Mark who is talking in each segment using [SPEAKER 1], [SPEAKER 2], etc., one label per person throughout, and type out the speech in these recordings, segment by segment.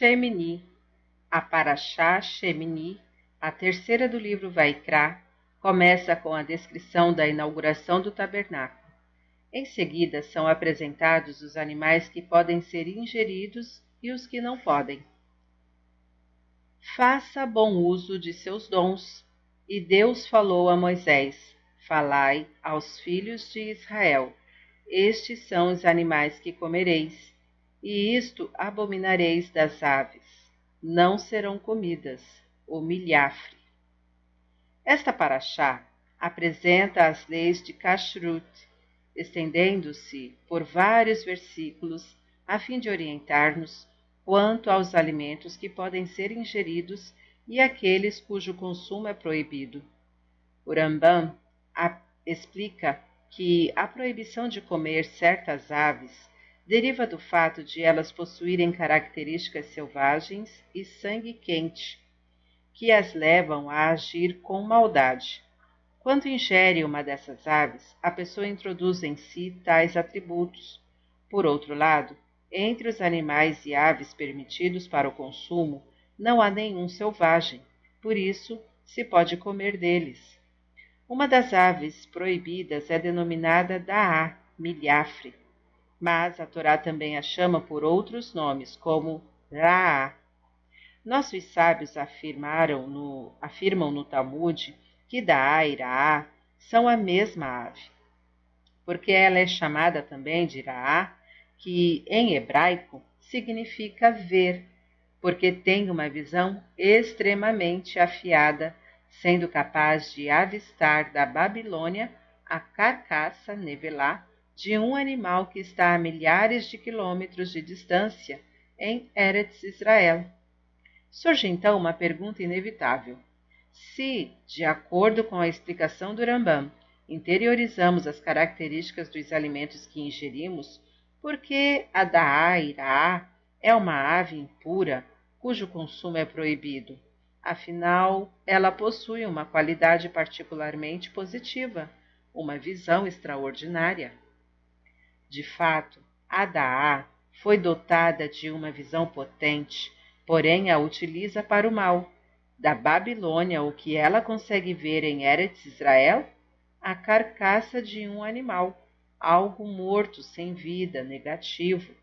[SPEAKER 1] Shemini. A Parashá Shemini, a terceira do livro Vaikra, começa com a descrição da inauguração do tabernáculo. Em seguida são apresentados os animais que podem ser ingeridos e os que não podem. Faça bom uso de seus dons. E Deus falou a Moisés: Falai aos filhos de Israel: Estes são os animais que comereis, e isto abominareis das aves. Não serão comidas, o milhafre. Esta paraxá apresenta as leis de Kashrut, estendendo-se por vários versículos a fim de orientar-nos quanto aos alimentos que podem ser ingeridos e aqueles cujo consumo é proibido. O Rambam explica que a proibição de comer certas aves deriva do fato de elas possuírem características selvagens e sangue quente, que as levam a agir com maldade. Quando ingere uma dessas aves, a pessoa introduz em si tais atributos. Por outro lado, entre os animais e aves permitidos para o consumo, não há nenhum selvagem, por isso se pode comer deles. Uma das aves proibidas é denominada Daá, milhafre, mas a Torá também a chama por outros nomes, como Raá. Nossos sábios afirmaram no, afirmam no Talmud que Daá e Raá são a mesma ave, porque ela é chamada também de Raá que em hebraico significa ver, porque tem uma visão extremamente afiada, sendo capaz de avistar da Babilônia a carcaça nevelá de um animal que está a milhares de quilômetros de distância em Eretz Israel. Surge então uma pergunta inevitável. Se, de acordo com a explicação do Rambam, interiorizamos as características dos alimentos que ingerimos, porque a da Irá é uma ave impura cujo consumo é proibido. Afinal, ela possui uma qualidade particularmente positiva, uma visão extraordinária. De fato, a Daá foi dotada de uma visão potente, porém a utiliza para o mal. Da Babilônia, o que ela consegue ver em Eretz Israel? A carcaça de um animal algo morto, sem vida, negativo.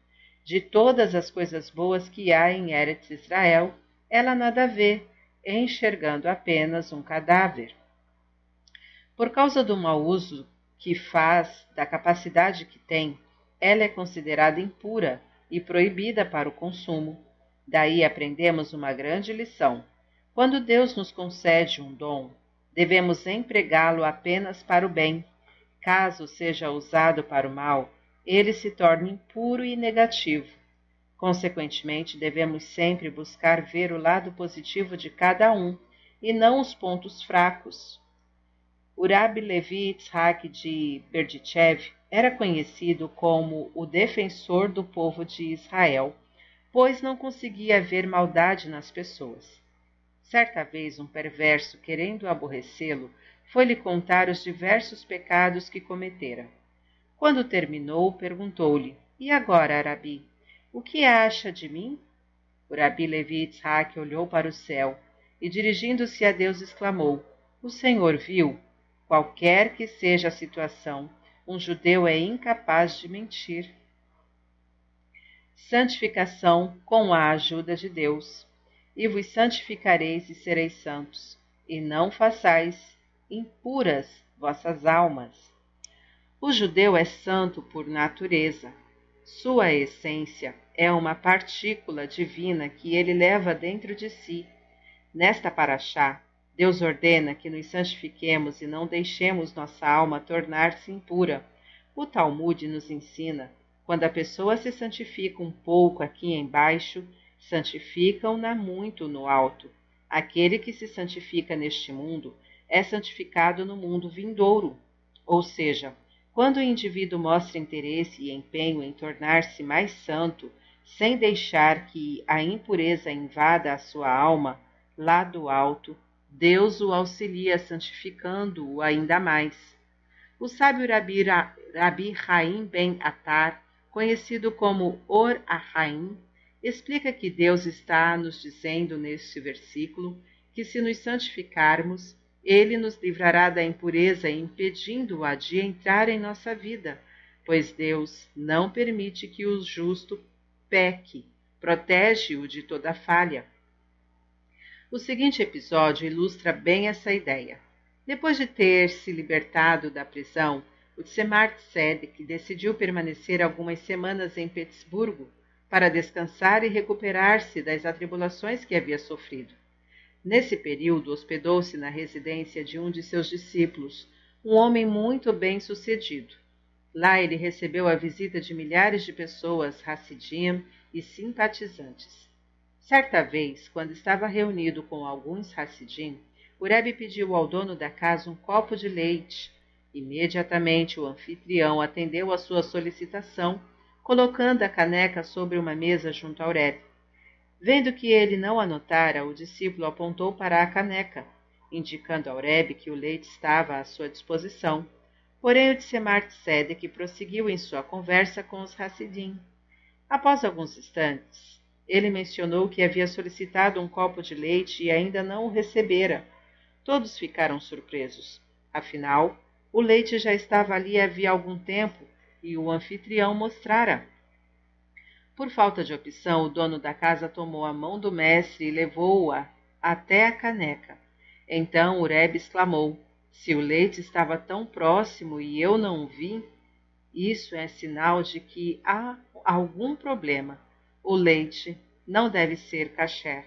[SPEAKER 1] De todas as coisas boas que há em Eretz Israel, ela nada vê, enxergando apenas um cadáver. Por causa do mau uso que faz da capacidade que tem, ela é considerada impura e proibida para o consumo. Daí aprendemos uma grande lição. Quando Deus nos concede um dom, devemos empregá-lo apenas para o bem caso seja usado para o mal, ele se torna impuro e negativo. Consequentemente, devemos sempre buscar ver o lado positivo de cada um e não os pontos fracos. Urabi Levi Itzhak de Berdichev era conhecido como o defensor do povo de Israel, pois não conseguia ver maldade nas pessoas. Certa vez, um perverso, querendo aborrecê-lo, foi-lhe contar os diversos pecados que cometera. Quando terminou, perguntou-lhe: E agora, Arabi, o que acha de mim? O Rabi Levi Itzhak olhou para o céu e, dirigindo-se a Deus, exclamou: O Senhor viu? Qualquer que seja a situação, um judeu é incapaz de mentir. Santificação com a ajuda de Deus. E vos santificareis e sereis santos, e não façais impuras vossas almas. O judeu é santo por natureza. Sua essência é uma partícula divina que ele leva dentro de si. Nesta paraxá, Deus ordena que nos santifiquemos e não deixemos nossa alma tornar-se impura. O Talmud nos ensina: quando a pessoa se santifica um pouco aqui embaixo, santificam-na muito no alto. Aquele que se santifica neste mundo é santificado no mundo vindouro. Ou seja, quando o indivíduo mostra interesse e empenho em tornar-se mais santo, sem deixar que a impureza invada a sua alma, lá do alto, Deus o auxilia santificando-o ainda mais. O sábio Rabi, Rabi Haim ben Atar, conhecido como Or Ahaim, explica que Deus está nos dizendo neste versículo que se nos santificarmos, ele nos livrará da impureza, impedindo-a de entrar em nossa vida, pois Deus não permite que o justo peque, protege-o de toda falha. O seguinte episódio ilustra bem essa ideia. Depois de ter se libertado da prisão, o Tzemart Tzedek decidiu permanecer algumas semanas em Petersburgo para descansar e recuperar-se das atribulações que havia sofrido. Nesse período, hospedou-se na residência de um de seus discípulos, um homem muito bem sucedido. Lá ele recebeu a visita de milhares de pessoas, Hassidim e simpatizantes. Certa vez, quando estava reunido com alguns Hassidim, Ureb pediu ao dono da casa um copo de leite. Imediatamente o anfitrião atendeu à sua solicitação, colocando a caneca sobre uma mesa junto a Ureb. Vendo que ele não anotara, o discípulo apontou para a caneca, indicando a Ureb que o leite estava à sua disposição. Porém, o Tsemar Tzedek prosseguiu em sua conversa com os Hassidim. Após alguns instantes, ele mencionou que havia solicitado um copo de leite e ainda não o recebera. Todos ficaram surpresos. Afinal, o leite já estava ali havia algum tempo e o anfitrião mostrara. Por falta de opção, o dono da casa tomou a mão do mestre e levou-a até a caneca. Então Ureb exclamou: Se o leite estava tão próximo e eu não o vi, isso é sinal de que há algum problema o leite não deve ser caché.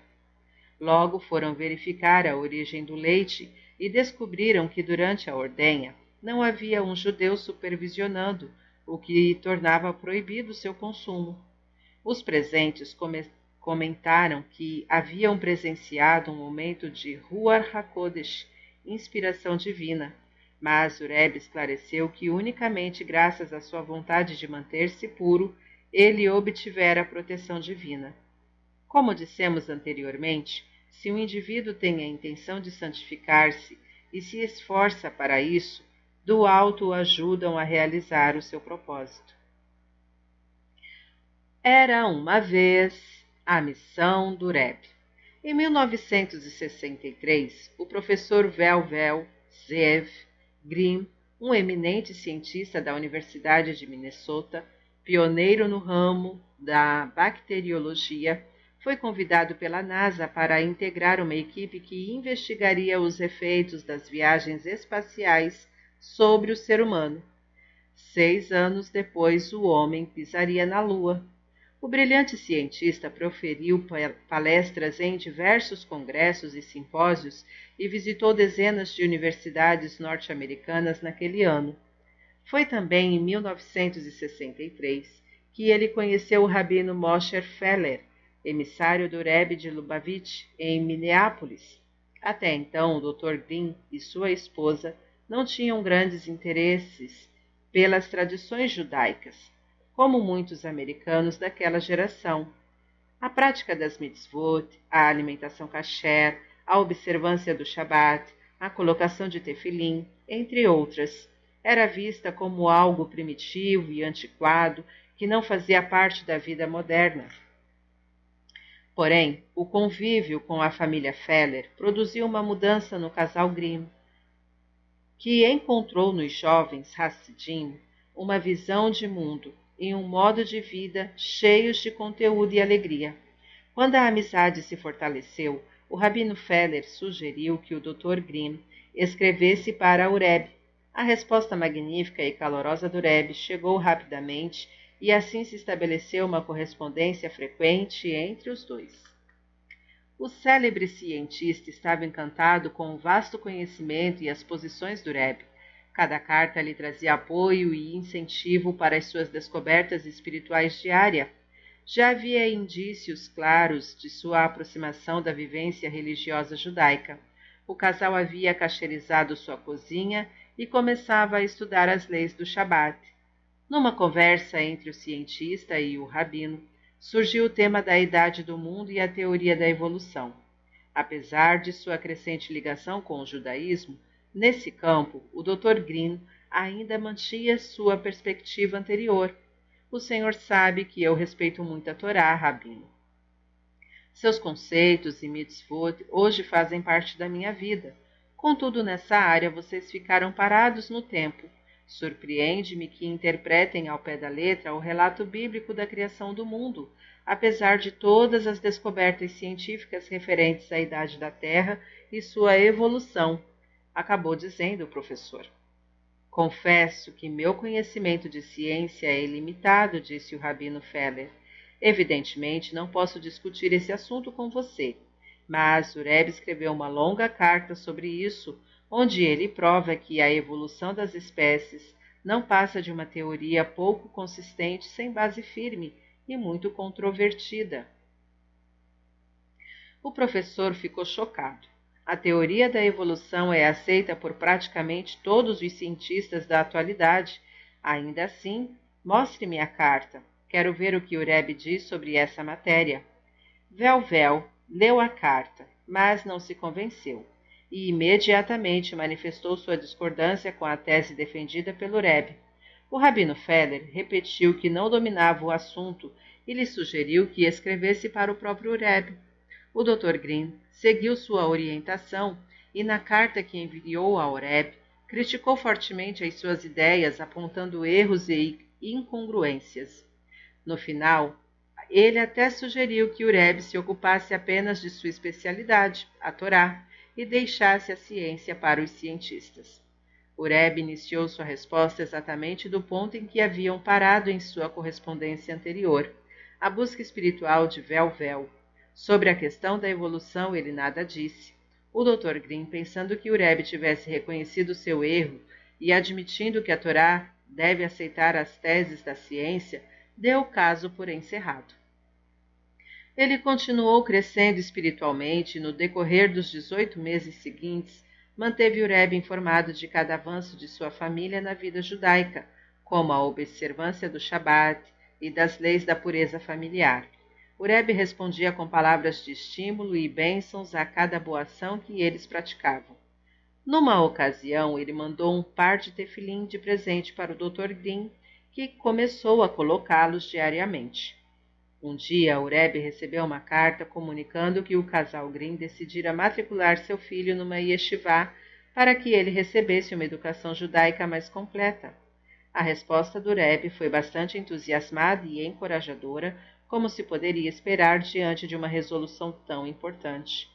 [SPEAKER 1] Logo foram verificar a origem do leite e descobriram que durante a ordenha não havia um judeu supervisionando, o que tornava proibido seu consumo. Os presentes comentaram que haviam presenciado um momento de Ruar HaKodesh, inspiração divina, mas Ureb esclareceu que unicamente graças à sua vontade de manter-se puro ele obtivera a proteção divina. Como dissemos anteriormente, se um indivíduo tem a intenção de santificar-se e se esforça para isso, do alto o ajudam a realizar o seu propósito. Era uma vez a missão do Reb. Em 1963, o professor Velvel Zev Grimm, um eminente cientista da Universidade de Minnesota, pioneiro no ramo da bacteriologia, foi convidado pela NASA para integrar uma equipe que investigaria os efeitos das viagens espaciais sobre o ser humano. Seis anos depois, o homem pisaria na Lua. O brilhante cientista proferiu palestras em diversos congressos e simpósios e visitou dezenas de universidades norte-americanas naquele ano. Foi também em 1963 que ele conheceu o rabino Moshe Feller, emissário do Rebbe de Lubavitch, em Minneapolis. Até então, o Dr. Green e sua esposa não tinham grandes interesses pelas tradições judaicas, como muitos americanos daquela geração. A prática das mitzvot, a alimentação kasher, a observância do Shabat, a colocação de tefilim, entre outras, era vista como algo primitivo e antiquado que não fazia parte da vida moderna. Porém, o convívio com a família Feller produziu uma mudança no casal Grimm, que encontrou nos jovens Hassidim uma visão de mundo e um modo de vida cheios de conteúdo e alegria. Quando a amizade se fortaleceu, o rabino Feller sugeriu que o Dr. Grimm escrevesse para Ureb, a resposta magnífica e calorosa do Rebbe chegou rapidamente e assim se estabeleceu uma correspondência frequente entre os dois. O célebre cientista estava encantado com o vasto conhecimento e as posições do Rebbe. Cada carta lhe trazia apoio e incentivo para as suas descobertas espirituais diárias. Já havia indícios claros de sua aproximação da vivência religiosa judaica. O casal havia cacherizado sua cozinha e começava a estudar as leis do Shabat. Numa conversa entre o cientista e o rabino, surgiu o tema da idade do mundo e a teoria da evolução. Apesar de sua crescente ligação com o judaísmo, nesse campo o Dr. Green ainda mantinha sua perspectiva anterior. O senhor sabe que eu respeito muito a Torá, rabino. Seus conceitos e mitzvot hoje fazem parte da minha vida. Contudo, nessa área vocês ficaram parados no tempo. Surpreende-me que interpretem ao pé da letra o relato bíblico da criação do mundo, apesar de todas as descobertas científicas referentes à idade da Terra e sua evolução, acabou dizendo o professor. Confesso que meu conhecimento de ciência é ilimitado, disse o rabino Feller. Evidentemente, não posso discutir esse assunto com você, mas Ureb escreveu uma longa carta sobre isso, onde ele prova que a evolução das espécies não passa de uma teoria pouco consistente, sem base firme e muito controvertida. O professor ficou chocado. A teoria da evolução é aceita por praticamente todos os cientistas da atualidade. Ainda assim, mostre-me a carta. Quero ver o que Ureb diz sobre essa matéria. Velvel leu a carta, mas não se convenceu, e imediatamente manifestou sua discordância com a tese defendida pelo Ureb. O rabino Feller repetiu que não dominava o assunto e lhe sugeriu que escrevesse para o próprio Ureb. O Dr. Green seguiu sua orientação e, na carta que enviou a Oreb, criticou fortemente as suas ideias, apontando erros e incongruências. No final, ele até sugeriu que Ureb se ocupasse apenas de sua especialidade, a Torá, e deixasse a ciência para os cientistas. Ureb iniciou sua resposta exatamente do ponto em que haviam parado em sua correspondência anterior, a busca espiritual de Velvel, Sobre a questão da evolução, ele nada disse. O Dr. Green, pensando que Ureb tivesse reconhecido seu erro e admitindo que a Torá deve aceitar as teses da ciência, deu o caso por encerrado. Ele continuou crescendo espiritualmente e, no decorrer dos 18 meses seguintes, manteve Ureb informado de cada avanço de sua família na vida judaica, como a observância do Shabat e das leis da pureza familiar. Ureb respondia com palavras de estímulo e bênçãos a cada boa ação que eles praticavam. Numa ocasião, ele mandou um par de tefilim de presente para o Dr. Green, que começou a colocá-los diariamente. Um dia, Ureb recebeu uma carta comunicando que o casal Green decidira matricular seu filho numa yeshivá para que ele recebesse uma educação judaica mais completa. A resposta do Ureb foi bastante entusiasmada e encorajadora, como se poderia esperar diante de uma resolução tão importante.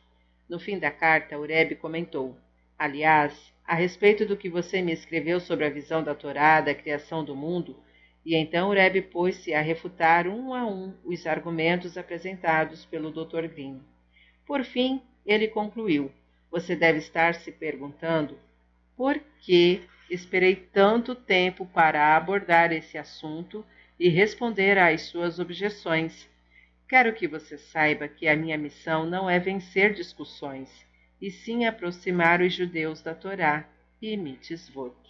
[SPEAKER 1] No fim da carta, Ureb comentou: Aliás, a respeito do que você me escreveu sobre a visão da Torá da criação do mundo, e então Ureb pôs-se a refutar um a um os argumentos apresentados pelo Dr. Green. Por fim, ele concluiu: Você deve estar se perguntando por que esperei tanto tempo para abordar esse assunto e responder às suas objeções. Quero que você saiba que a minha missão não é vencer discussões, e sim aproximar os judeus da Torá e mitzvot.